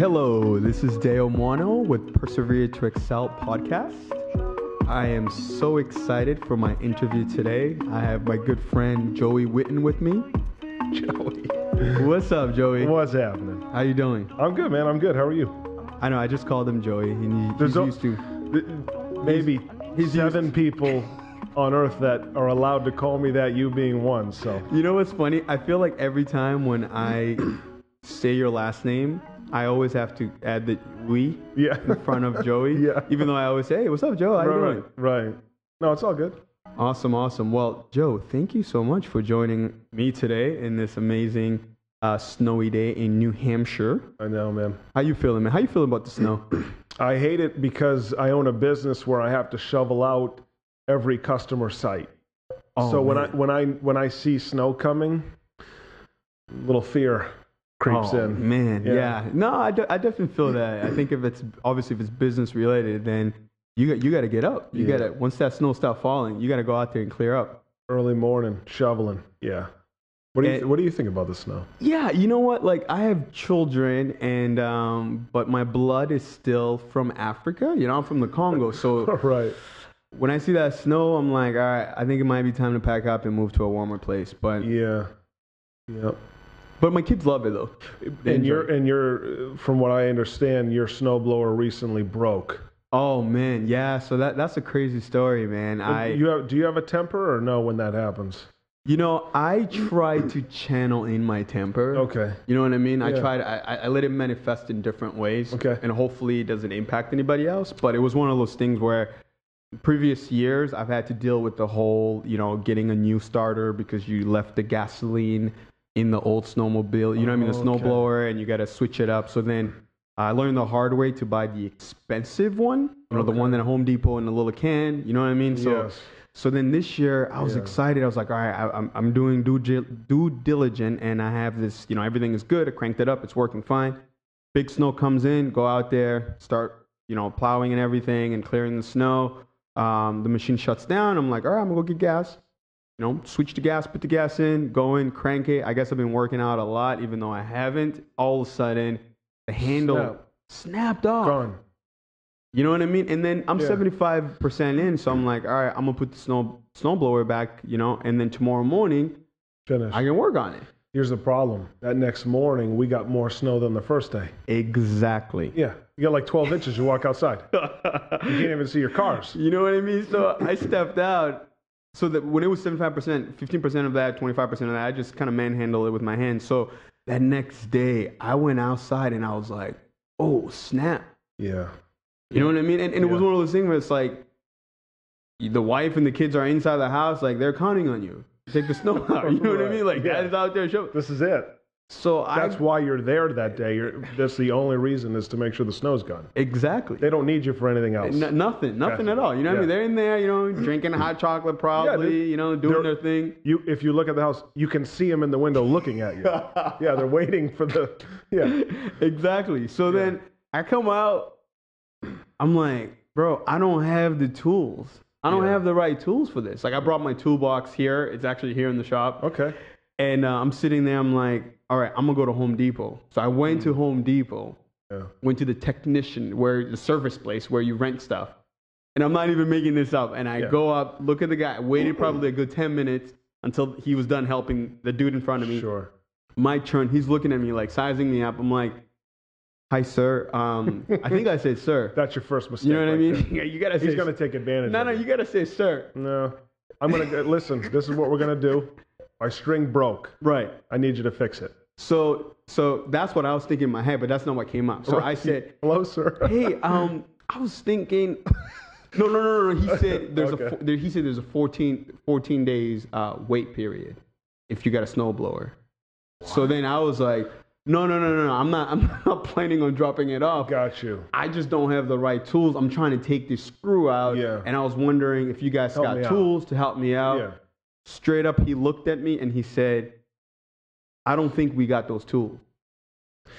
Hello, this is Deo Mono with Persevere to Excel podcast. I am so excited for my interview today. I have my good friend Joey Witten with me. Joey. What's up, Joey? What's happening? How you doing? I'm good, man. I'm good. How are you? I know I just called him Joey, and he, There's he's no- used to. Th- Maybe he's seven people on Earth that are allowed to call me that, you being one. So You know what's funny? I feel like every time when I say your last name, I always have to add the we yeah, in front of Joey. Yeah. Even though I always say, "Hey, what's up, Joe? How you right, doing?" right, right. No, it's all good. Awesome, awesome. Well, Joe, thank you so much for joining me today in this amazing uh, snowy day in New Hampshire. I know, man. How you feeling, man? How you feeling about the snow? I hate it because I own a business where I have to shovel out every customer site. Oh, so when. I when I when I see snow coming, little fear creeps oh, in. Man, yeah. Yeah. No, I, de- I definitely feel that. I think if it's obviously if it's business related, then you got you got to get up. You Yeah. got to once that snow stops falling, you got to go out there and clear up. Early morning shoveling. Yeah. What do you And- What do you think about the snow? Yeah, you know what? Like I have children, and um, but my blood is still from Africa. You know, I'm from the Congo, so right. when I see that snow, I'm like, all right, I think it might be time to pack up and move to a warmer place. But Yeah. Yep. But my kids love it though. And you're and you're from what I understand, your snowblower recently broke. oh man, yeah. So that that's a crazy story, man. I you have, do you have a temper or no when that happens? you know I try to channel in my temper. Okay. You know what I mean? I Yeah. try to, I, I- I let it manifest in different ways. Okay. And hopefully it doesn't impact anybody else. But it was one of those things where previous years I've had to deal with the whole, you know, getting a new starter because you left the gasoline in the old snowmobile. You know what I mean? The Okay. snowblower and you got to switch it up. So then I learned the hard way to buy the expensive one, you know, the Okay. one that Home Depot in a little can. You know what I mean? So yes. so then this year, I was Yeah. excited. I was like, all right, I, I'm, I'm doing due, due diligent, and I have this, you know, everything is good. I cranked it up. It's working fine. Big snow comes in, go out there, start, you know, plowing and everything and clearing the snow. Um, the machine shuts down. I'm like, all right, I'm to go get gas. You know, switch the gas, put the gas in, go in, crank it. I guess I've been working out a lot, even though I haven't. All of a sudden, the handle Snap. snapped off. Gone. You know what I mean? And then I'm Yeah. 75% in, so I'm like, all right, I'm gonna put the snow snowblower back, you know, and then tomorrow morning Finished. I can work on it. Here's the problem. That next morning we got more snow than the first day. Exactly. Yeah. You got like 12 inches. You walk outside. You can't even see your cars. You know what I mean? So I stepped out. So that when it was 75%, 15% of that, 25% of that, I just kind of manhandle it with my hands. So that next day, I went outside and I was like, oh, snap. Yeah. You know what I mean? And, and it was one of those things where it's like the wife and the kids are inside the house, like they're counting on you. Take the snow out. You know what I mean? Like Yeah. dad's out there show. This is it. So I That's why you're there that day. You're, that's the only reason is to make sure the snow's gone. exactly They don't need you for anything else. N- nothing, nothing Okay. at all. You know what I mean? They're in there, you know, drinking hot chocolate probably, they're- you know, doing their thing. You, if you look at the house, you can see them in the window looking at you. yeah, they're waiting for the. Yeah. exactly. So Yeah. then I come out, I'm like, bro, I don't have the tools. I don't Yeah. have the right tools for this. Like I brought my toolbox here. It's actually here in the shop. Okay. And uh, I'm sitting there. I'm like, all right, I'm gonna go to Home Depot. So I went to Home Depot, Yeah. went to the technician, where the service place where you rent stuff. And I'm not even making this up. And I Yeah. go up, look at the guy, waited probably a good 10 minutes until he was done helping the dude in front of me. Sure. My turn. He's looking at me like sizing me up. I'm like, hi, sir. Um, I think I said sir. That's your first mistake. You know what I mean? Yeah, you gotta say. He's going to take advantage. no, no, you gotta say sir. No, I'm gonna listen. This is what we're gonna do. Our string broke. Right. I need you to fix it. So, so that's what I was thinking in my head, but that's not what came out. So I said, "Hello, sir." hey, um, I was thinking. No, no, no, no. no. He said there's a Okay. fo- there, he said there's a 14, 14 days uh, wait period if you got a snowblower. So then I was like, no, no, no, no, no. I'm not. I'm not planning on dropping it off. Got you. I just don't have the right tools. I'm trying to take this screw out, Yeah. and I was wondering if you guys Help got me out. tools to help me out. Yeah. Straight up, he looked at me and he said, "I don't think we got those tools."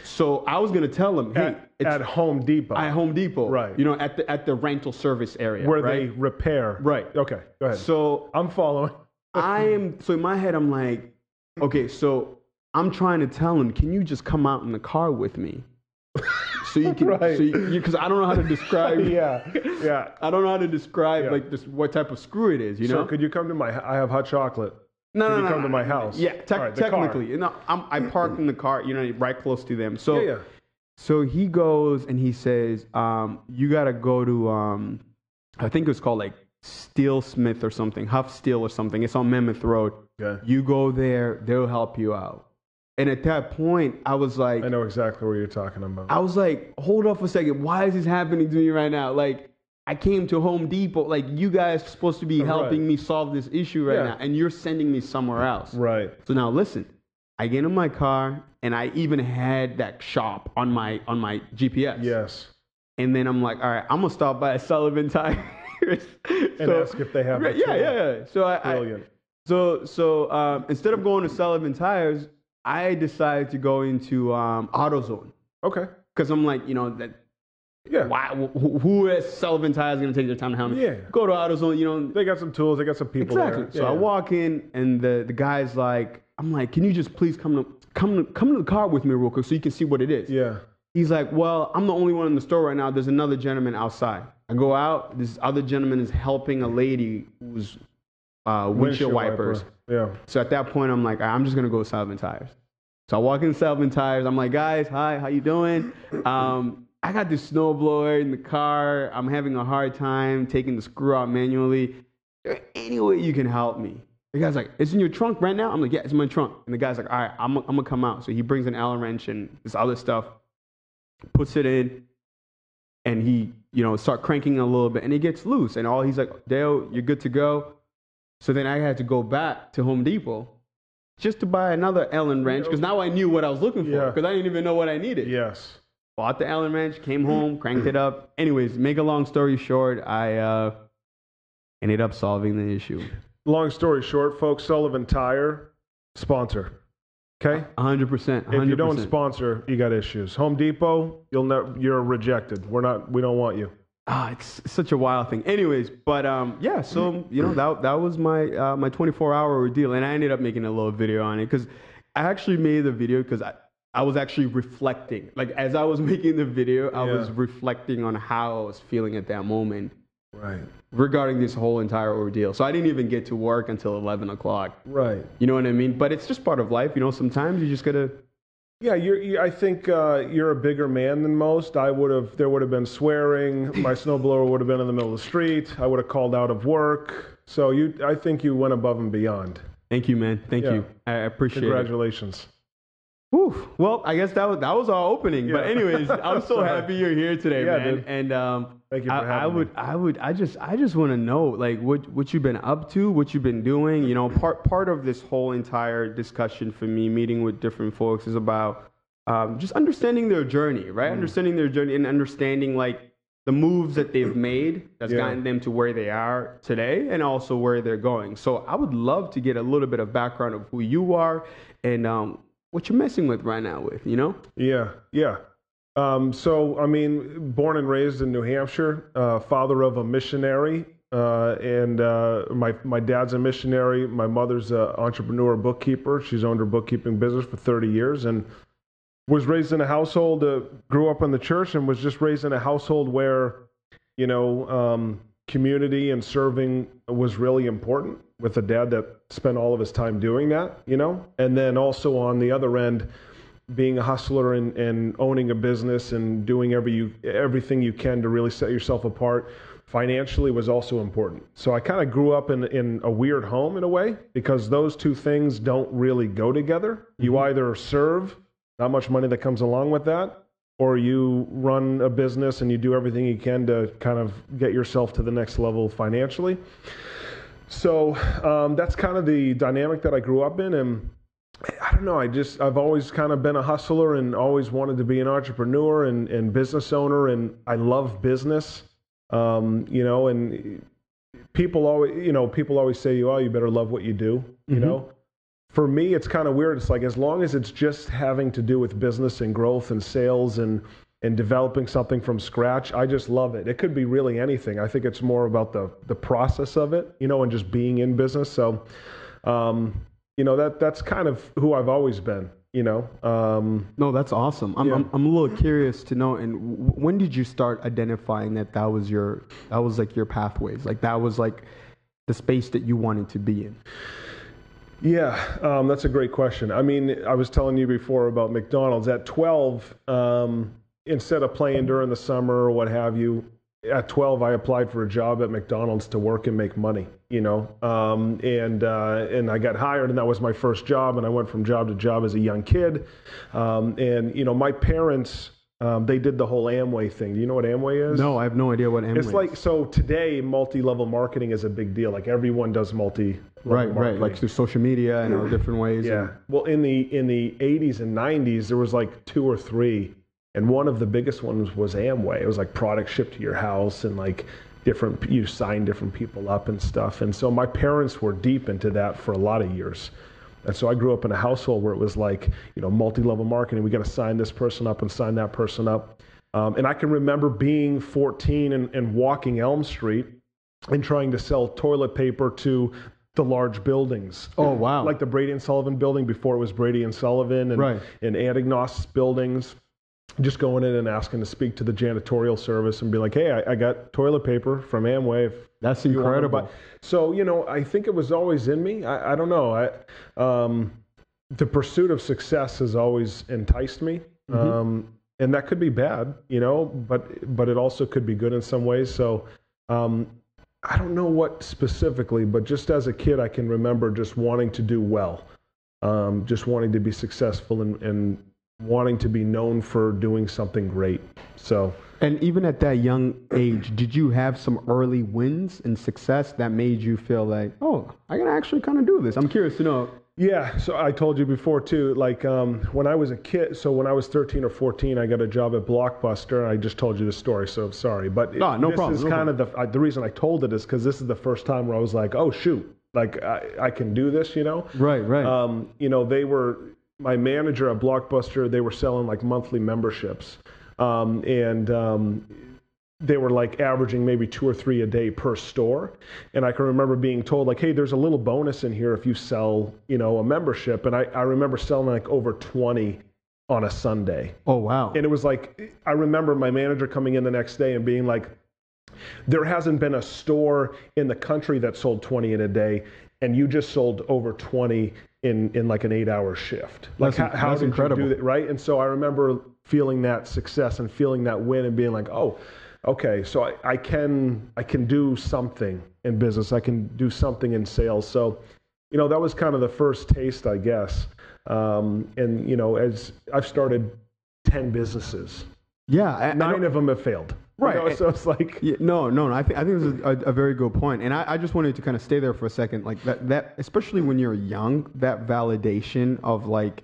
So I was gonna tell him, "Hey, At, it's at Home Depot, at Home Depot, Right. You know, at the at the rental service area, where right? they repair. Right. Okay. Go ahead. So I'm following. I am. So in my head, I'm like, okay, so I'm trying to tell him, can you just come out in the car with me? so you can, Right. so you, because I don't know how to describe. yeah, yeah. I don't know how to describe Yeah. like this, what type of screw it is. You know so know? could you come to my? I have hot chocolate. No, no, you no, come no, to my house? Yeah, All right, car. technically, know, I'm, I parked in the car, you know, right close to them. So, Yeah, yeah. so he goes and he says, um, "You got to go to, um, I think it was called like Steel Smith or something, Huff Steel or something. It's on Mammoth Road. Okay. You go there, they'll help you out." And at that point, I was like, I know exactly what you're talking about. I was like, hold up a second. Why is this happening to me right now? Like, I came to Home Depot. Like, you guys are supposed to be Right. helping me solve this issue right Yeah. now, and you're sending me somewhere else. right. So now listen. I get in my car, and I even had that shop on my on my GPS. Yes. And then I'm like, all right, I'm gonna stop by Sullivan Tires And ask if they have Right, yeah, yeah, yeah. So I, I Brilliant. so so um, instead of going to Sullivan Tires, I decided to go into um, AutoZone okay. because I'm like, you know, that Yeah. why who, who is Sullivan Tires going to take their time to help me? Yeah. Go to AutoZone, you know. They got some tools. They got some people Exactly. there. So I walk in and the the guy's like, I'm like, can you just please come to come to, come to the car with me real quick so you can see what it is? Yeah. He's like, well, I'm the only one in the store right now. There's another gentleman outside. I go out. This other gentleman is helping a lady who's uh, windshield, wipers. wiper. Yeah. So at that point, I'm like, I'm just gonna go Sullivan Tires. So I walk in Sullivan Tires. I'm like, guys, hi, how you doing? Um, I got this snowblower in the car. I'm having a hard time taking the screw out manually. Is there any way you can help me? The guy's like, it's in your trunk right now. I'm like, yeah, it's in my trunk. And the guy's like, all right, I'm, I'm gonna come out. So he brings an Allen wrench and this other stuff, puts it in, and he, you know, start cranking a little bit, and it gets loose. And all he's like, Dale, you're good to go. So then I had to go back to Home Depot just to buy another Allen wrench because now I knew what I was looking for Yeah. because I didn't even know what I needed. Yes. Bought the Allen wrench, came home, cranked it up. Anyways, make a long story short, I uh, ended up solving the issue. Long story short, folks, Sullivan Tire sponsor. Okay. 100%. 100%. If you don't sponsor, you got issues. Home Depot, you'll never. You're rejected. We're not. We don't want you. Ah, it's such a wild thing. Anyways, but um, yeah. So you know that that was my uh, my 24 hour ordeal, and I ended up making a little video on it because I actually made the video because I I was actually reflecting. Like as I was making the video, I was reflecting on how I was feeling at that moment Right. regarding this whole entire ordeal. So I didn't even get to work until 11 o'clock. Right. You know what I mean? But it's just part of life. You know, sometimes you just gotta. Yeah, you're, you, I think uh, you're a bigger man than most. I would have. There would have been swearing. My snowblower would have been in the middle of the street. I would have called out of work. So you, I think you went above and beyond. Thank you, man. Thank Yeah. you. I I appreciate it. Congratulations. Whew. Well, I guess that was that was our opening. But anyways, I'm so happy you're here today, Yeah, man. dude. And um, Thank you for I, I would, me. I would, I just, I just want to know, like, what what you've been up to, what you've been doing. You know, part part of this whole entire discussion for me, meeting with different folks, is about um, just understanding their journey, Mm. right? Understanding their journey and understanding like the moves that they've made that's Yeah. gotten them to where they are today and also where they're going. So I would love to get a little bit of background of who you are and um, what you're messing with right now with, you know? Yeah, yeah. Um, so, I mean, born and raised in New Hampshire, uh, father of a missionary, uh, and uh, my my dad's a missionary. My mother's an entrepreneur, bookkeeper. She's owned her bookkeeping business for 30 years, and was raised in a household. Uh, grew up in the church, and was just raised in a household where, you know, um, community and serving was really important. With a dad that spent all of his time doing that, you know, and then also on the other end being a hustler and, and owning a business and doing every you, everything you can to really set yourself apart financially was also important. So I kind of grew up in, in a weird home in a way because those two things don't really go together. You mm-hmm. either serve, not much money that comes along with that, or you run a business and you do everything you can to kind of get yourself to the next level financially. So um, that's kind of the dynamic that I grew up in. And I don't know. I just I've always kind of been a hustler and always wanted to be an entrepreneur and, and business owner, and I love business. Um, you know, and people always you know people always say you oh you better love what you do. You Mhm. know, for me it's kind of weird. It's like as long as it's just having to do with business and growth and sales and and developing something from scratch, I just love it. It could be really anything. I think it's more about the the process of it, you know, and just being in business. So. Um, you know that that's kind of who I've always been. You know, um, No, that's awesome. I'm, Yeah. I'm, I'm a little curious to know. And w- when did you start identifying that that was your that was like your pathways? Like that was like the space that you wanted to be in. Yeah, um, that's a great question. I mean, I was telling you before about McDonald's. At 12, um, instead of playing during the summer or what have you, at 12, I applied for a job at McDonald's to work and make money. You know, um, and uh, and I got hired, and that was my first job. And I went from job to job as a young kid. Um, and you know, my parents. Um, they did the whole Amway thing. Do you know what Amway is? No, I have no idea what Amway. It's like so today, multi-level marketing is a big deal. Like everyone does multi. right, right, like through social media and all different ways. Yeah. and- Well, in the in the 80s and 90s, there was like two or three, and one of the biggest ones was Amway. It was like product shipped to your house and like different you sign different people up and stuff. And so my parents were deep into that for a lot of years. And so I grew up in a household where it was like, you know, multi-level marketing. We got to sign this person up and sign that person up. Um, and I can remember being 14 and, and walking Elm Street and trying to sell toilet paper to the large buildings. Oh, wow. Like the Brady and Sullivan building before it was Brady and Sullivan and, Right. and Anagnost buildings. Just going in and asking to speak to the janitorial service and be like, hey, I, I got toilet paper from Amway. That's you want to incredible. So, you know, I think it was always in me. I, I don't know. I, um, the pursuit of success has always enticed me. Mm-hmm. Um, and that could be bad, you know, but but it also could be good in some ways. So um, I don't know what specifically, but just as a kid, I can remember just wanting to do well, um, just wanting to be successful and, and wanting to be known for doing something great. So And even at that young age, did you have some early wins and success that made you feel like, oh, I can actually kind of do this? I'm curious to know. Yeah, so I told you before too. Like um, when I was a kid, so when I was 13 or 14, I got a job at Blockbuster. I just told you the story, so I'm sorry. But No, no this problem, is no kind of the I, the reason I told it is because this is the first time where I was like, oh shoot, like I, I can do this, you know. Right, right. Um, you know, they were my manager at Blockbuster. They were selling like monthly memberships, um, and um, they were like averaging maybe two or three a day per store. And I can remember being told like, hey, there's a little bonus in here if you sell, you know, a membership. And I, I remember selling like over 20 on a Sunday. oh, wow. And it was like, I remember my manager coming in the next day and being like, there hasn't been a store in the country that sold 20 in a day, and you just sold over 20 in, in like an eight hour shift. Like, That's- how, how that's incredible. that? Right. And so I remember feeling that success and feeling that win and being like, oh, okay, so I, I can I can do something in business. I can do something in sales. So, you know, that was kind of the first taste, I guess. Um, and you know, as I've started 10 businesses, yeah. I, I nine don't- of them have failed. You Right. know, so it's like, Yeah, no, no, no. I think I think this is a, a very good point. and I, I just wanted to kind of stay there for a second, like that that especially when you're young, that validation of like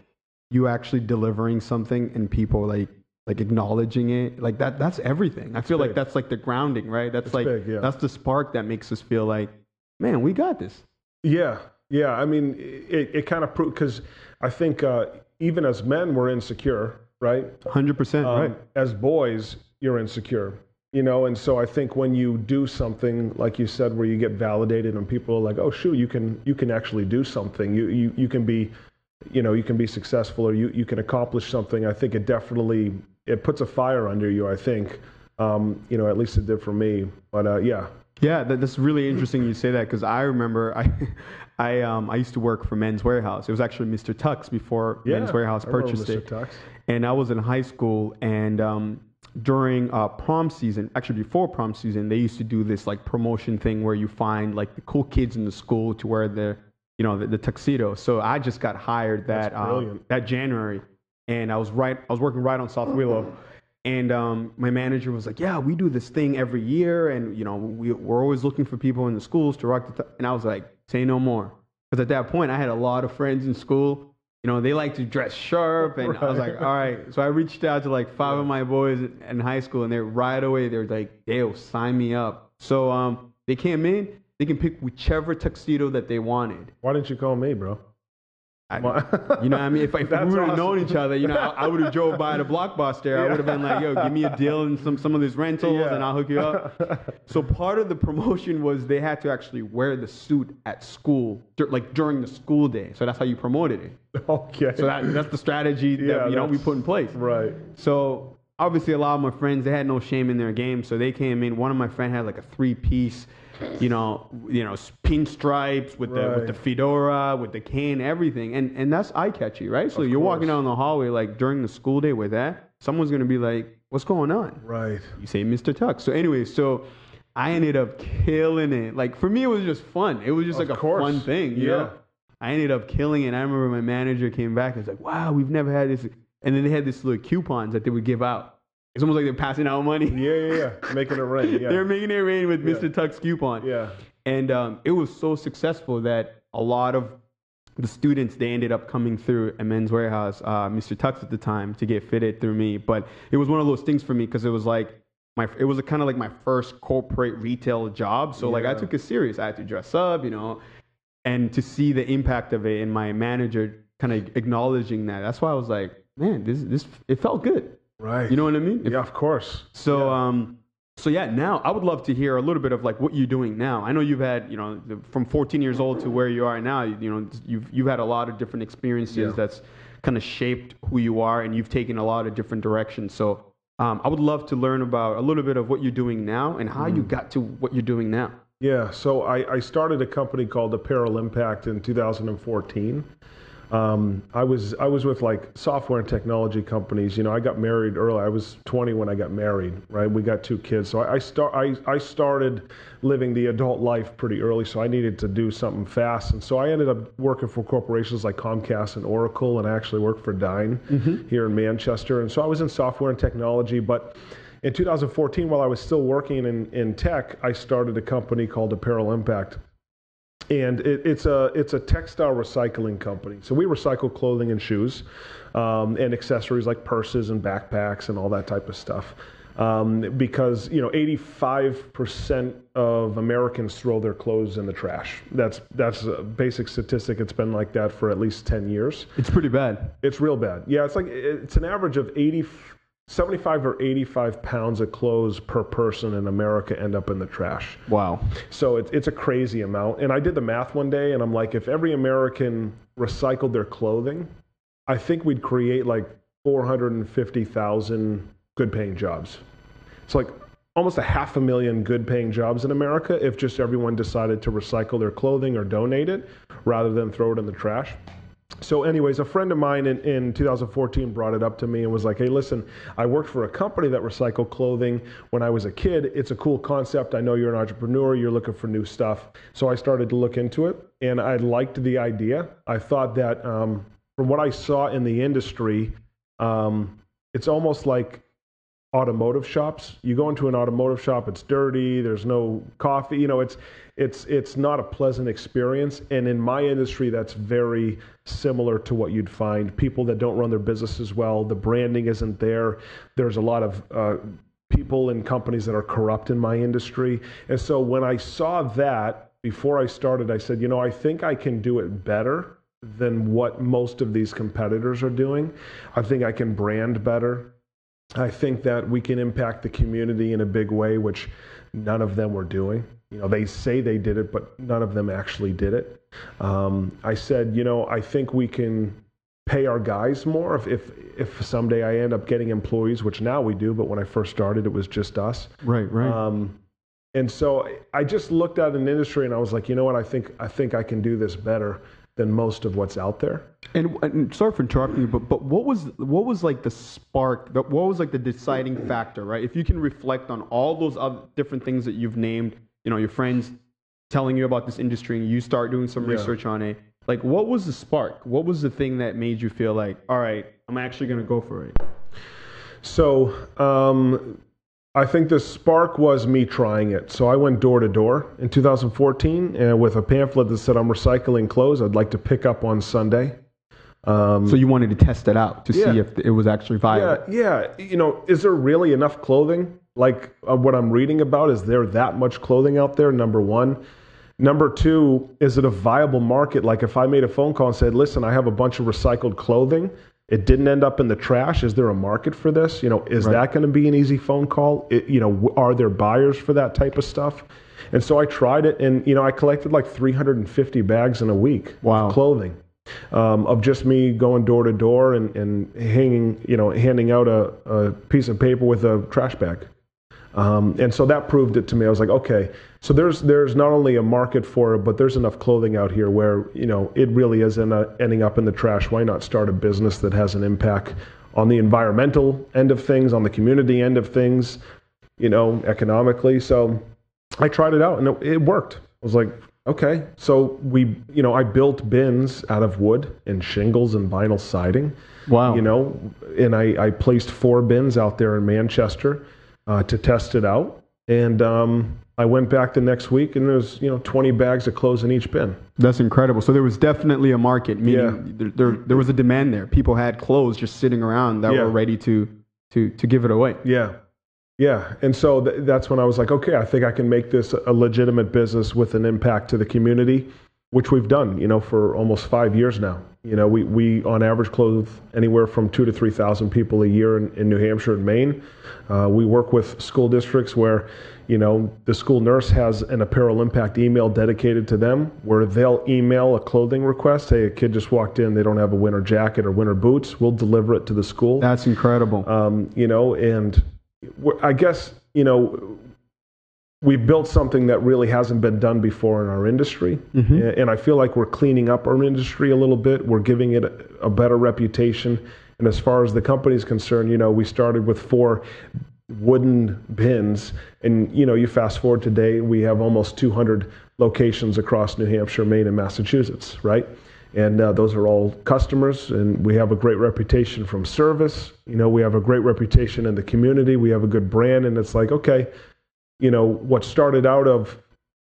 you actually delivering something and people like like acknowledging it, like that that's everything. I feel like that's like the grounding, right? That's It's like big, yeah. that's the spark that makes us feel like, man, we got this. Yeah, yeah. I mean, it, it kind of proved because I think uh, even as men, we're insecure, right? Hundred percent, Um, right? As boys, you're insecure, you know. And so I think when you do something like you said, where you get validated and people are like, "Oh, shoot, you can you can actually do something. You you you can be." You know, you can be successful or you, you can accomplish something. I think it definitely it puts a fire under you. I think, um, you know, at least it did for me. But uh, yeah, Yeah, that, that's really interesting you say that because I remember I, I um I used to work for Men's Wearhouse. It was actually Mr. Tux before yeah. Men's Wearhouse purchased Mr. it. Tux. and I was in high school and um, during uh, prom season, actually before prom season, they used to do this like promotion thing where you find like the cool kids in the school to wear the you know the, the tuxedo. So I just got hired that uh, that January, and I was right I was working right on South Willow. And um, my manager was like, "Yeah, we do this thing every year, and you know, we, we're always looking for people in the schools to rock the." T-. And I was like, "Say no more," because at that point, I had a lot of friends in school. You know, they like to dress sharp, and I was like, "All right." So I reached out to like five of my boys in high school, and they're right away they're like, "Dale, sign me up." So um, they came in. They can pick whichever tuxedo that they wanted. Why didn't you call me, bro? I, you know, what I mean, if, if we would have awesome. known each other, you know, I, I would have drove by the blockbuster. I would have been like, "Yo, give me a deal and some some of these rentals, Yeah. and I'll hook you up." so part of the promotion was they had to actually wear the suit at school, like during the school day. So that's how you promoted it. okay. So that, that's the strategy that Yeah, you know we put in place. right. So obviously, a lot of my friends they had no shame in their game, so they came in. One of my friends had like a three-piece, you know, you know, pinstripes with the with the fedora, with the cane, everything, and and that's eye-catchy, right? So Of you're walking down the hallway like during the school day with that, someone's gonna be like, "What's going on?" Right. You say Mr. Tux. So anyway, so. I ended up killing it. Like for me, it was just fun. It was just Of like a course. fun thing. Yeah. know? I ended up killing it. I remember my manager came back and was like, "Wow, we've never had this." And then they had this little coupons that they would give out. It's almost like they're passing out money. Yeah, yeah, yeah. Making it rain. Yeah. They're making it rain with Mr. Tux coupon. yeah. And um, it was so successful that a lot of the students they ended up coming through a men's wearhouse, uh, Mr. Tux at the time, to get fitted through me. But it was one of those things for me because it was like my it was kind of like my first corporate retail job. So like I took it serious. I had to dress up, you know, and to see the impact of it and my manager kind of acknowledging that. That's why I was like, man, this this it felt good. Right. You know what I mean? Yeah, of course. so um, so yeah, now I would love to hear a little bit of like what you're doing now. I know you've had you know from 14 years old to where you are now. You, you know you've you've had a lot of different experiences Yeah. that's kind of shaped who you are, and you've taken a lot of different directions. So um, I would love to learn about a little bit of what you're doing now and how you Mm. got to what you're doing now. Yeah, so I, I started a company called Apparel Impact in 2014. Um, I was I was with like software and technology companies. You know, I got married early. I was 20 when I got married. Right, we got two kids. So I, I start I, I started living the adult life pretty early. So I needed to do something fast, and so I ended up working for corporations like Comcast and Oracle, and I actually worked for Dyn here in Manchester. And so I was in software and technology, but in 2014, while I was still working in, in tech, I started a company called Apparel Impact. And it, it's, a, it's a textile recycling company. So we recycle clothing and shoes um, and accessories like purses and backpacks and all that type of stuff. Um, because, you know, 85% of Americans throw their clothes in the trash. That's, that's a basic statistic. It's been like that for at least 10 years. It's pretty bad. It's real bad. Yeah, it's like it's an average of 80, 75 or 85 pounds of clothes per person in America end up in the trash. Wow. So it's it's a crazy amount. And I did the math one day, and I'm like, if every American recycled their clothing, I think we'd create like 450,000 good-paying jobs. It's like almost a half a million good-paying jobs in America if just everyone decided to recycle their clothing or donate it rather than throw it in the trash. So, anyways, a friend of mine in, in 2014 brought it up to me and was like, hey, listen, I worked for a company that recycled clothing when I was a kid. It's a cool concept. I know you're an entrepreneur, you're looking for new stuff. So, I started to look into it and I liked the idea. I thought that um, from what I saw in the industry, um, it's almost like automotive shops. You go into an automotive shop, it's dirty, there's no coffee, you know, it's it's it's not a pleasant experience. And in my industry that's very similar to what you'd find. People that don't run their businesses well, the branding isn't there. There's a lot of uh, people and companies that are corrupt in my industry. And so when I saw that before I started, I said, you know, I think I can do it better than what most of these competitors are doing. I think I can brand better. I think that we can impact the community in a big way, which none of them were doing. You know, they say they did it, but none of them actually did it. Um, I said, you know, I think we can pay our guys more if, if if someday I end up getting employees, which now we do, but when I first started, it was just us. Right. Right. Um, and so I just looked at an industry and I was like, you know what? I think I think I can do this better than most of what's out there. And, and sorry for interrupting you, but but what was what was like the spark? What was like the deciding factor, right? If you can reflect on all those other different things that you've named, you know, your friends telling you about this industry, and you start doing some Yeah. research on it. Like, what was the spark? What was the thing that made you feel like, all right, I'm actually gonna go for it? So um, I think the spark was me trying it. So I went door to door in 2014 uh, with a pamphlet that said I'm recycling clothes. I'd like to pick up on Sunday. Um, So you wanted to test it out to Yeah. see if it was actually viable. yeah, yeah. You know, is there really enough clothing? Like uh, what I'm reading about, is there that much clothing out there? Number one. Number two, is it a viable market? Like if I made a phone call and said, listen, I have a bunch of recycled clothing. It didn't end up in the trash. Is there a market for this? You know, is Right. that going to be an easy phone call? It, you know, are there buyers for that type of stuff? And so I tried it, and you know, I collected like 350 bags in a week Wow. of clothing um, of just me going door to door and, and hanging, you know, handing out a, a piece of paper with a trash bag. Um, and so that proved it to me. I was like, okay, so there's there's not only a market for it, but there's enough clothing out here where you know it really is in a, ending up in the trash. Why not start a business that has an impact on the environmental end of things, on the community end of things, you know, economically? So I tried it out and it, it worked. I was like, okay. So we, you know, I built bins out of wood and shingles and vinyl siding Wow. you know, and I, I placed four bins out there in Manchester uh, to test it out. And um, I went back the next week, and there's you know 20 bags of clothes in each bin. That's incredible. So there was definitely a market, meaning Yeah. there, there there was a demand there. People had clothes just sitting around that Yeah. were ready to to to give it away. Yeah, yeah. And so th- that's when I was like, okay, I think I can make this a legitimate business with an impact to the community, which we've done, you know, for almost five years now. You know, we, we on average clothe anywhere from two to 3,000 people a year in, in New Hampshire and Maine. Uh, we work with school districts where, you know, the school nurse has an apparel impact email dedicated to them where they'll email a clothing request. Hey, a kid just walked in, they don't have a winter jacket or winter boots. We'll deliver it to the school That's incredible. um, you know, and I guess you know we've built something that really hasn't been done before in our industry, Mhm. And I feel like we're cleaning up our industry a little bit. We're giving it a, a better reputation. And as far as the company is concerned, you know, we started with four wooden bins, and you know, you fast forward today, we have almost 200 locations across New Hampshire, Maine, and Massachusetts, right? And uh, those are all customers, and we have a great reputation from service. You know, we have a great reputation in the community. We have a good brand, and it's like, okay, you know, what started out of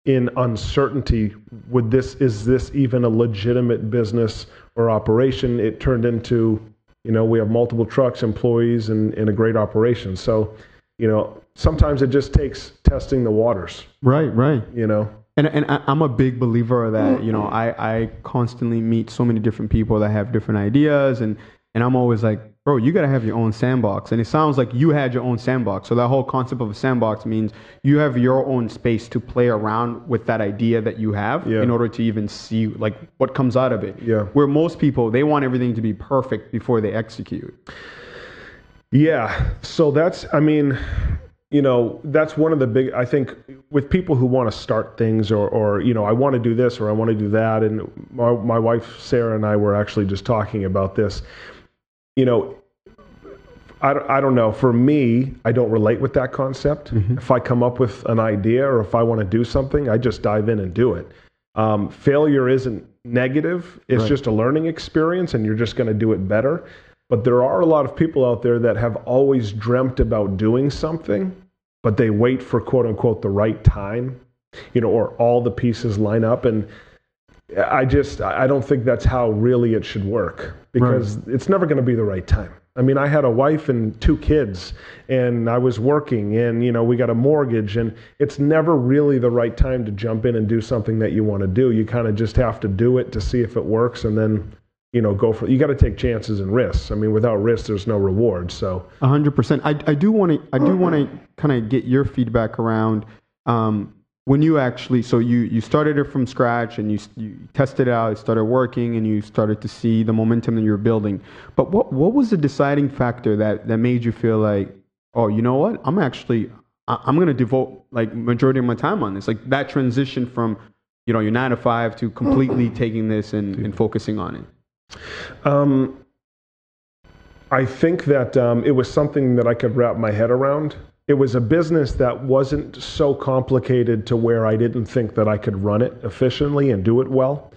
in uncertainty, would this is this even a legitimate business or operation? It turned into, you know, we have multiple trucks, employees, and, and a great operation. So, you know, sometimes it just takes testing the waters. right, right. You know, And and I, I'm a big believer of that you know mm-hmm. I I constantly meet so many different people that have different ideas and and I'm always like, bro, you gotta have your own sandbox. And it sounds like you had your own sandbox. So that whole concept of a sandbox means you have your own space to play around with that idea that you have Yeah. in order to even see like what comes out of it. Yeah. Where most people they want everything to be perfect before they execute. Yeah. So that's, I mean, you know, that's one of the big, I think, with people who want to start things or, or you know, I want to do this or I want to do that. And my, my wife, Sarah, and I were actually just talking about this. You know, I, don't- I don't know. For me, I don't relate with that concept. If I come up with an idea or if I want to do something, I just dive in and do it. Um, failure isn't negative, it's Right. just a learning experience, and you're just going to do it better. But there are a lot of people out there that have always dreamt about doing something, but they wait for quote unquote the right time, you know, or all the pieces line up. And I just, I don't think that's how really it should work because it's never going to be the right time. I mean, I had a wife and two kids, and I was working, and you know, we got a mortgage, and it's never really the right time to jump in and do something that you want to do. You kind of just have to do it to see if it works, and then, you know, go for. You got to take chances and risks. I mean, without risk, there's no reward. So, A hundred percent. I I do want to I do want to kind of get your feedback around um, when you actually so you you started it from scratch and you you tested it out, it started working, and you started to see the momentum that you're building. But what what was the deciding factor that that made you feel like, oh, you know what, I'm actually I'm going to devote like majority of my time on this, like that transition from you know your nine to five to completely taking this and, and focusing on it. Um, I think that um, it was something that I could wrap my head around. It was a business that wasn't so complicated to where I didn't think that I could run it efficiently and do it well.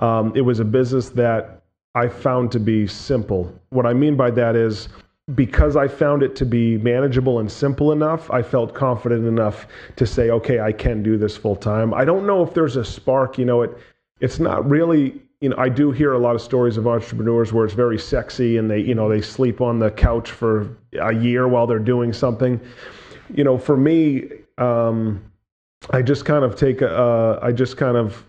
Um, it was a business that I found to be simple. What I mean by that is because I found it to be manageable and simple enough, I felt confident enough to say, okay, I can do this full time. I don't know if there's a spark, you know, it it's not really you know, I do hear a lot of stories of entrepreneurs where it's very sexy and they, you know, they sleep on the couch for a year while they're doing something. You know, for me, um, I just kind of take a, uh, I just kind of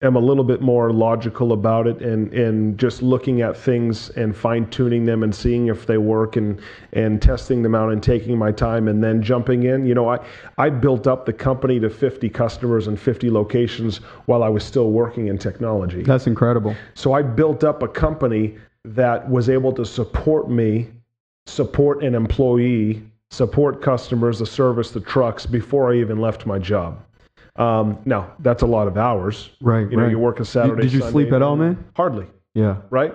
am a little bit more logical about it and, and just looking at things and fine tuning them and seeing if they work and, and testing them out and taking my time and then jumping in. You know, I, I built up the company to 50 customers and 50 locations while I was still working in technology. That's incredible. So I built up a company that was able to support me, support an employee, support customers, the service, the trucks before I even left my job. Um, now that's a lot of hours. Right. You know, right. you work a Saturday. Did, did you Sunday, sleep at all, man? Hardly. Yeah. Right.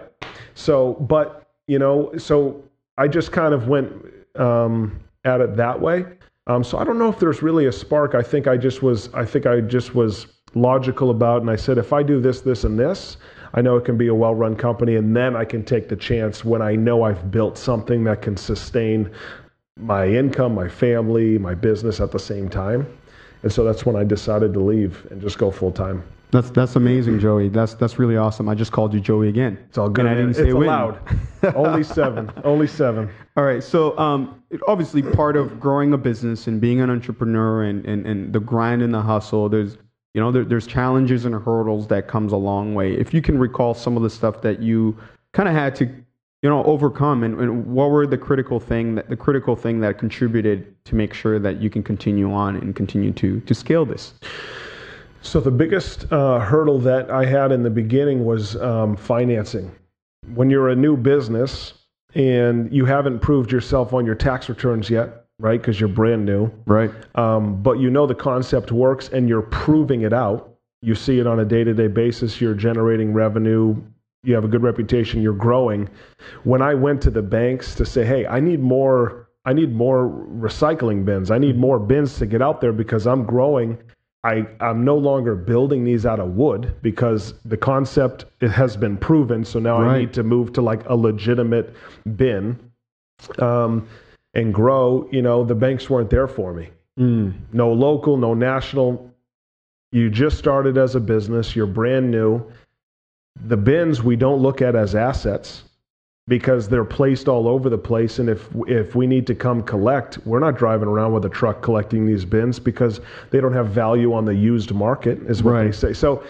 So, but you know, so I just kind of went um, at it that way. Um, so I don't know if there's really a spark. I think I just was. I think I just was logical about, it, and I said, if I do this, this, and this, I know it can be a well-run company, and then I can take the chance when I know I've built something that can sustain my income, my family, my business at the same time. And so that's when I decided to leave and just go full time. That's that's amazing, Joey. That's that's really awesome. I just called you Joey again. It's all good. And I didn't say it's when. allowed. Only seven. Only seven. All right. So, um, obviously, part of growing a business and being an entrepreneur and, and, and the grind and the hustle, there's you know there, there's challenges and hurdles that comes a long way. If you can recall some of the stuff that you kind of had to you know overcome, and, and what were the critical thing that the critical thing that contributed to make sure that you can continue on and continue to to scale this. So the biggest uh, hurdle that I had in the beginning was um, financing. When you're a new business and you haven't proved yourself on your tax returns yet, right? Because you're brand new, Right. um, but you know the concept works and you're proving it out. You see it on a day to day basis. You're generating revenue. You have a good reputation. You're growing. When I went to the banks to say, "Hey, I need more. I need more recycling bins. I need more bins to get out there because I'm growing." I, I'm no longer building these out of wood because the concept it has been proven. So now I need to move to like a legitimate bin um, and grow. You know, the banks weren't there for me Mm. no local, no national. You just started as a business, you're brand new. The bins we don't look at as assets because they're placed all over the place and if if we need to come collect, we're not driving around with a truck collecting these bins because they don't have value on the used market is what they say. So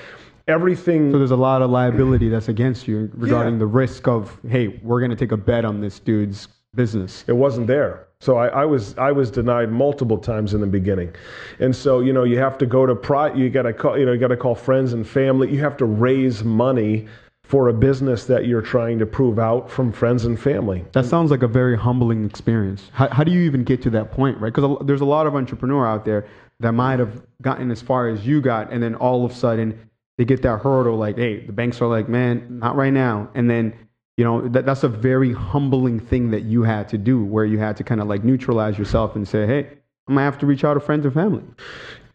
everything So there's a lot of liability that's against you regarding Yeah. the risk of, hey, we're going to take a bet on this dude's business. it wasn't there. So I, I was I was denied multiple times in the beginning, and so you know you have to go to pri you got to call you know you got to call friends and family. You have to raise money for a business that you're trying to prove out from friends and family. That sounds like a very humbling experience. How, how do you even get to that point, right? Because there's a lot of entrepreneur out there that might have gotten as far as you got, and then all of a sudden they get that hurdle, like, hey, the banks are like, man, not right now, and then you know that that's a very humbling thing that you had to do, where you had to kind of like neutralize yourself and say, hey, I'm gonna have to reach out to friends and family.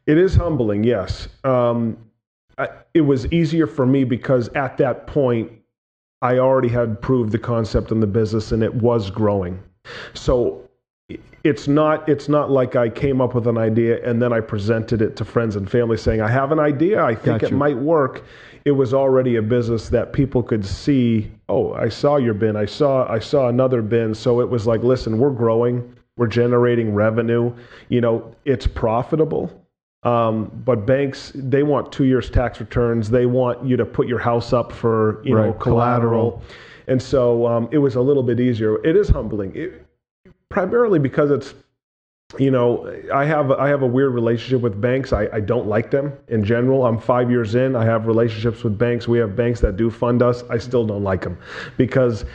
It is humbling, yes. Um, I, it was easier for me because at that point, I already had proved the concept in the business and it was growing. So it's not it's not like I came up with an idea and then I presented it to friends and family saying I have an idea I think it might work. It was already a business that people could see. Oh, I saw your bin. I saw I saw another bin. So it was like, listen, we're growing. We're generating revenue. You know, it's profitable. Um, but banks, they want two years tax returns. They want you to put your house up for you know collateral. collateral. And so um, it was a little bit easier. It is humbling, it, primarily because it's you know I have I have a weird relationship with banks. I, I don't like them in general. I'm five years in. I have relationships with banks. We have banks that do fund us. I still don't like them because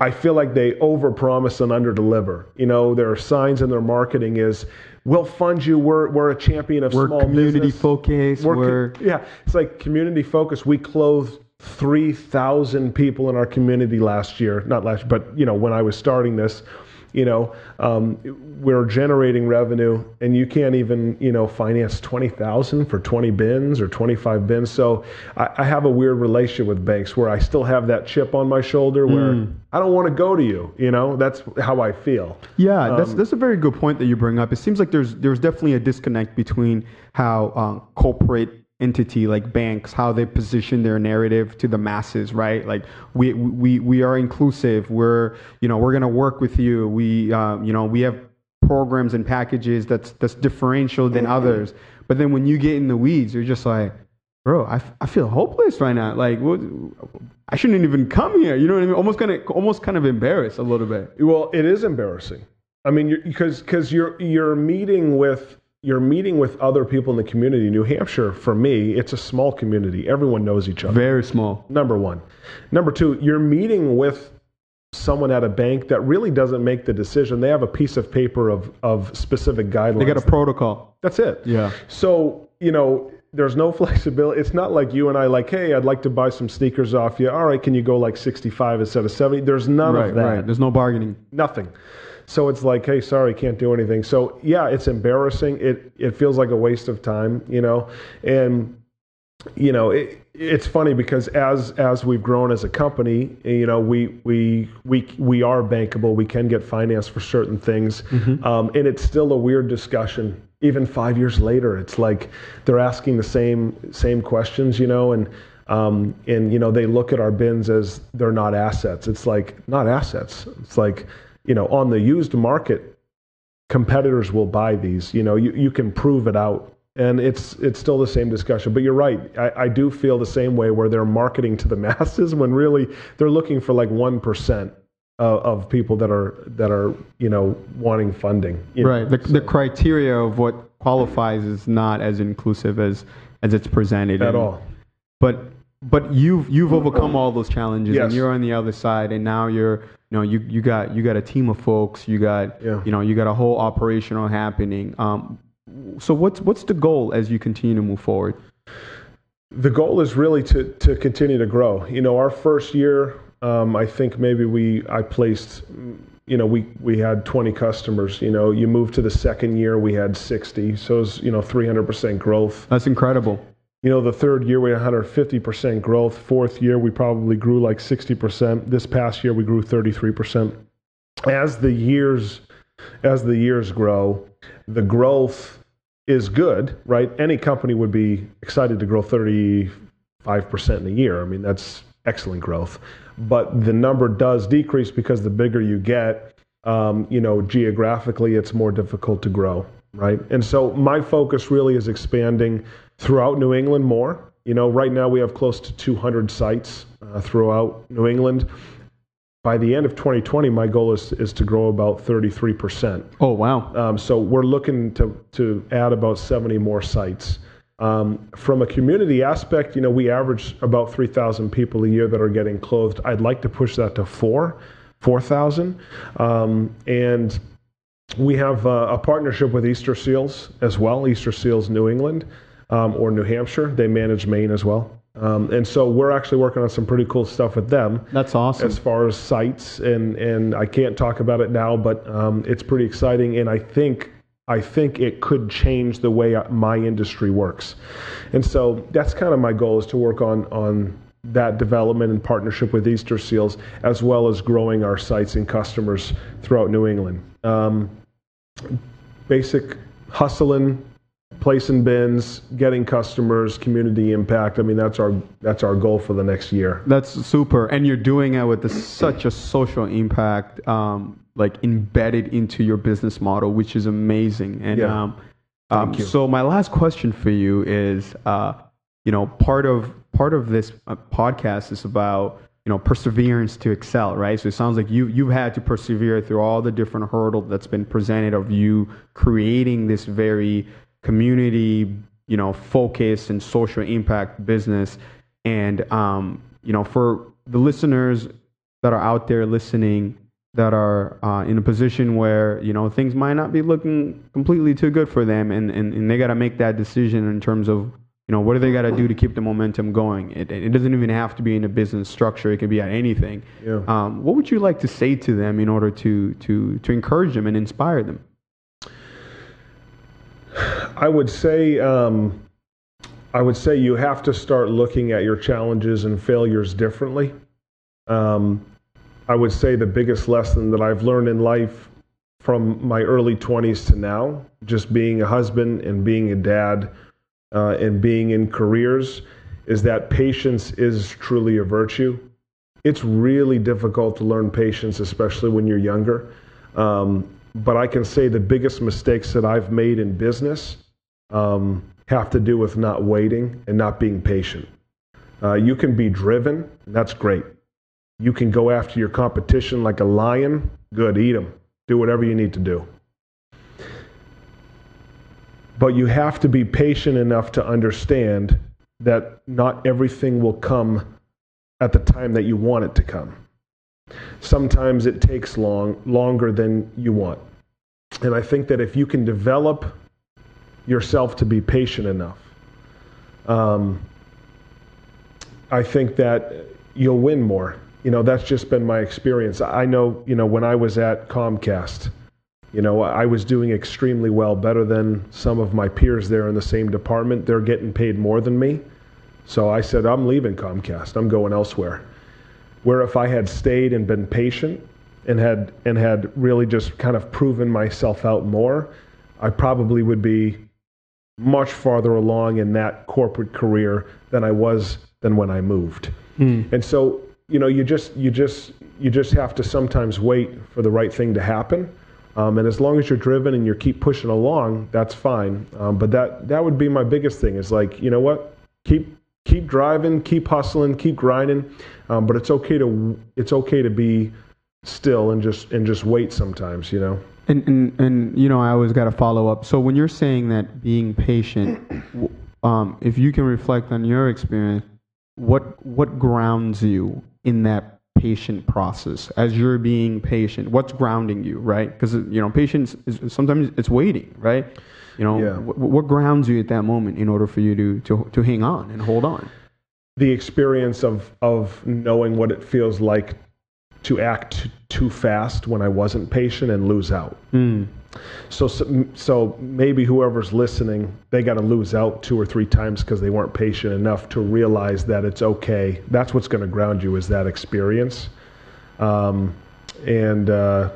I feel like they overpromise and underdeliver. You know, their signs in their marketing is, "We'll fund you. We're we're a champion of We're small community business. focused. We're We're, yeah, it's like community focus. We clothed three thousand people in our community last year. Not last, but you know, when I was starting this, you know, um, we're generating revenue, and you can't even you know finance twenty thousand for twenty bins or twenty five bins. So I, I have a weird relationship with banks where I still have that chip on my shoulder where Mm. I don't want to go to you. You know, that's how I feel. Yeah, that's Um, that's a very good point that you bring up. It seems like there's there's definitely a disconnect between how uh, corporate entity like banks how they position their narrative to the masses, right? Like we we we are inclusive. We're you know we're gonna work with you. We uh, you know we have programs and packages that's that's differential than others. But then when you get in the weeds, you're just like, bro, I, f- I feel hopeless right now. Like, what, I shouldn't even come here. You know what I mean? Almost kind of, almost kind of embarrassed a little bit. Well, it is embarrassing. I mean, because because you're you're meeting with you're meeting with other people in the community. New Hampshire, for me, it's a small community. Everyone knows each other. Very small. Number one. Number two, you're meeting with someone at a bank that really doesn't make the decision. They have a piece of paper of of specific guidelines. They got a protocol. That's it. Yeah. So you know, there's no flexibility. It's not like you and I, like, hey, I'd like to buy some sneakers off you. All right, can you go like 65 instead of 70? There's none Right, of that. right. There's no bargaining. Nothing. So it's like, hey, sorry, can't do anything. So yeah, it's embarrassing. It it feels like a waste of time, you know. And you know, it, it's funny because as as we've grown as a company, you know, we we we we are bankable. We can get finance for certain things, um, and it's still a weird discussion. Even five years later, it's like they're asking the same same questions, you know, and um, and you know they look at our bins as they're not assets. It's like not assets. It's like you know on the used market, competitors will buy these. You know, you, you can prove it out. And it's it's still the same discussion. But you're right. I, I do feel the same way where they're marketing to the masses when really they're looking for like one percent of, of people that are that are you know wanting funding. you know. Right. The, the criteria of what qualifies is not as inclusive as as it's presented. At And- all. But but you've you've overcome all those challenges and you're on the other side and now you're you know you you got you got a team of folks you got Yeah. you know you got a whole operational happening. Um, so what's what's the goal as you continue to move forward? the goal is really to to continue to grow. You know, our first year, um, I think maybe we I placed, you know, we we had 20 customers. You know, you move to the second year, we had 60. So it's you know 300 percent growth. That's incredible. You know, the third year we had 150 percent growth. Fourth year we probably grew like 60 percent. This past year we grew 33 percent. As the years as the years grow, the growth is good, right? Any company would be excited to grow 35% in a year. I mean, that's excellent growth. But the number does decrease because the bigger you get, um, you know, geographically, it's more difficult to grow, right? And so my focus really is expanding throughout New England more. You know, right now we have close to 200 sites uh, throughout New England. By the end of 2020, my goal is, is to grow about 33%. Oh wow. Um, so we're looking to, to add about 70 more sites. Um, from a community aspect, you know, we average about 3,000 people a year that are getting clothed. I'd like to push that to four, 4,000. Um, and we have uh, a partnership with Easter Seals as well, Easter Seals New England um, or New Hampshire. They manage Maine as well. Um, and so we're actually working on some pretty cool stuff with them That's awesome. as far as sites and and I can't talk about it now, but um, it's pretty exciting, and I think I think it could change the way my industry works, and so that's kind of my goal is to work on on that development and partnership with Easter Seals, as well as growing our sites and customers throughout New England. Um, basic hustling, placing bins, getting customers, community impact. I mean, that's our that's our goal for the next year. That's super, and you're doing it with such a social impact, um, like embedded into your business model, which is amazing. And Yeah. um, um, so, my last question for you is, uh, you know, part of part of this uh, podcast is about you know perseverance to excel, right? So it sounds like you you've had to persevere through all the different hurdles that's been presented of you creating this very community, you know, focus and social impact business. And um, you know, for the listeners that are out there listening that are uh, in a position where you know things might not be looking completely too good for them, and and, and they got to make that decision in terms of you know what do they got to do to keep the momentum going. It, it doesn't even have to be in a business structure; it can be at anything. Yeah. Um, what would you like to say to them in order to to to encourage them and inspire them? I would say um, I would say you have to start looking at your challenges and failures differently. Um, I would say the biggest lesson that I've learned in life from my early 20s to now, just being a husband and being a dad uh, and being in careers, is that patience is truly a virtue. It's really difficult to learn patience, especially when you're younger. Um, but I can say the biggest mistakes that I've made in business um, have to do with not waiting and not being patient. Uh, you can be driven, that's great. You can go after your competition like a lion, good, eat them. Do whatever you need to do. But you have to be patient enough to understand that not everything will come at the time that you want it to come. Sometimes it takes long, longer than you want. And I think that if you can develop yourself to be patient enough, um, I think that you'll win more. You know, that's just been my experience. I know, you know, when I was at Comcast, you know, I was doing extremely well, better than some of my peers there in the same department. They're getting paid more than me. So I said, I'm leaving Comcast. I'm going elsewhere. Where if I had stayed and been patient and had and had really just kind of proven myself out more, I probably would be much farther along in that corporate career than I was than when I moved. Mm. And so, you know, you just you just you just have to sometimes wait for the right thing to happen. Um, and as long as you're driven and you keep pushing along, that's fine. Um, but that that would be my biggest thing is like, you know what? Keep keep driving, keep hustling, keep grinding. Um, but it's okay to it's okay to be still and just and just wait sometimes, you know. And and and you know, I always got to follow up. So when you're saying that being patient, um, if you can reflect on your experience, what what grounds you in that patient process as you're being patient? What's grounding you, right? Because you know, patience is sometimes it's waiting, right? You know, yeah. what, what grounds you at that moment in order for you to to to hang on and hold on? The experience of of knowing what it feels like to act too fast when I wasn't patient and lose out. Mm. So, so maybe whoever's listening, they got to lose out two or three times because they weren't patient enough to realize that it's okay. That's what's going to ground you is that experience. Um, and uh,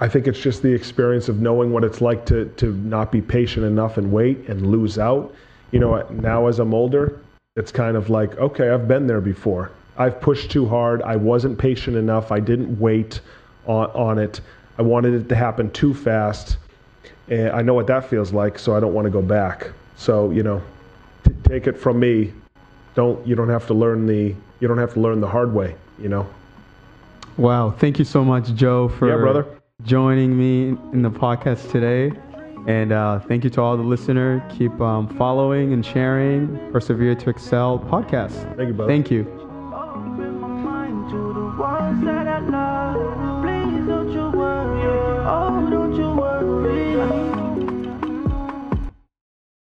I think it's just the experience of knowing what it's like to to not be patient enough and wait and lose out. You know, now as I'm older, it's kind of like, okay, I've been there before. I've pushed too hard. I wasn't patient enough. I didn't wait on, on it. I wanted it to happen too fast. And I know what that feels like, so I don't want to go back. So, you know, t- take it from me. Don't you don't have to learn the you don't have to learn the hard way, you know. Wow, thank you so much, Joe, for yeah, brother. joining me in the podcast today. And uh, thank you to all the listeners. Keep um, following and sharing Persevere to Excel podcast. Thank you, brother. Thank you.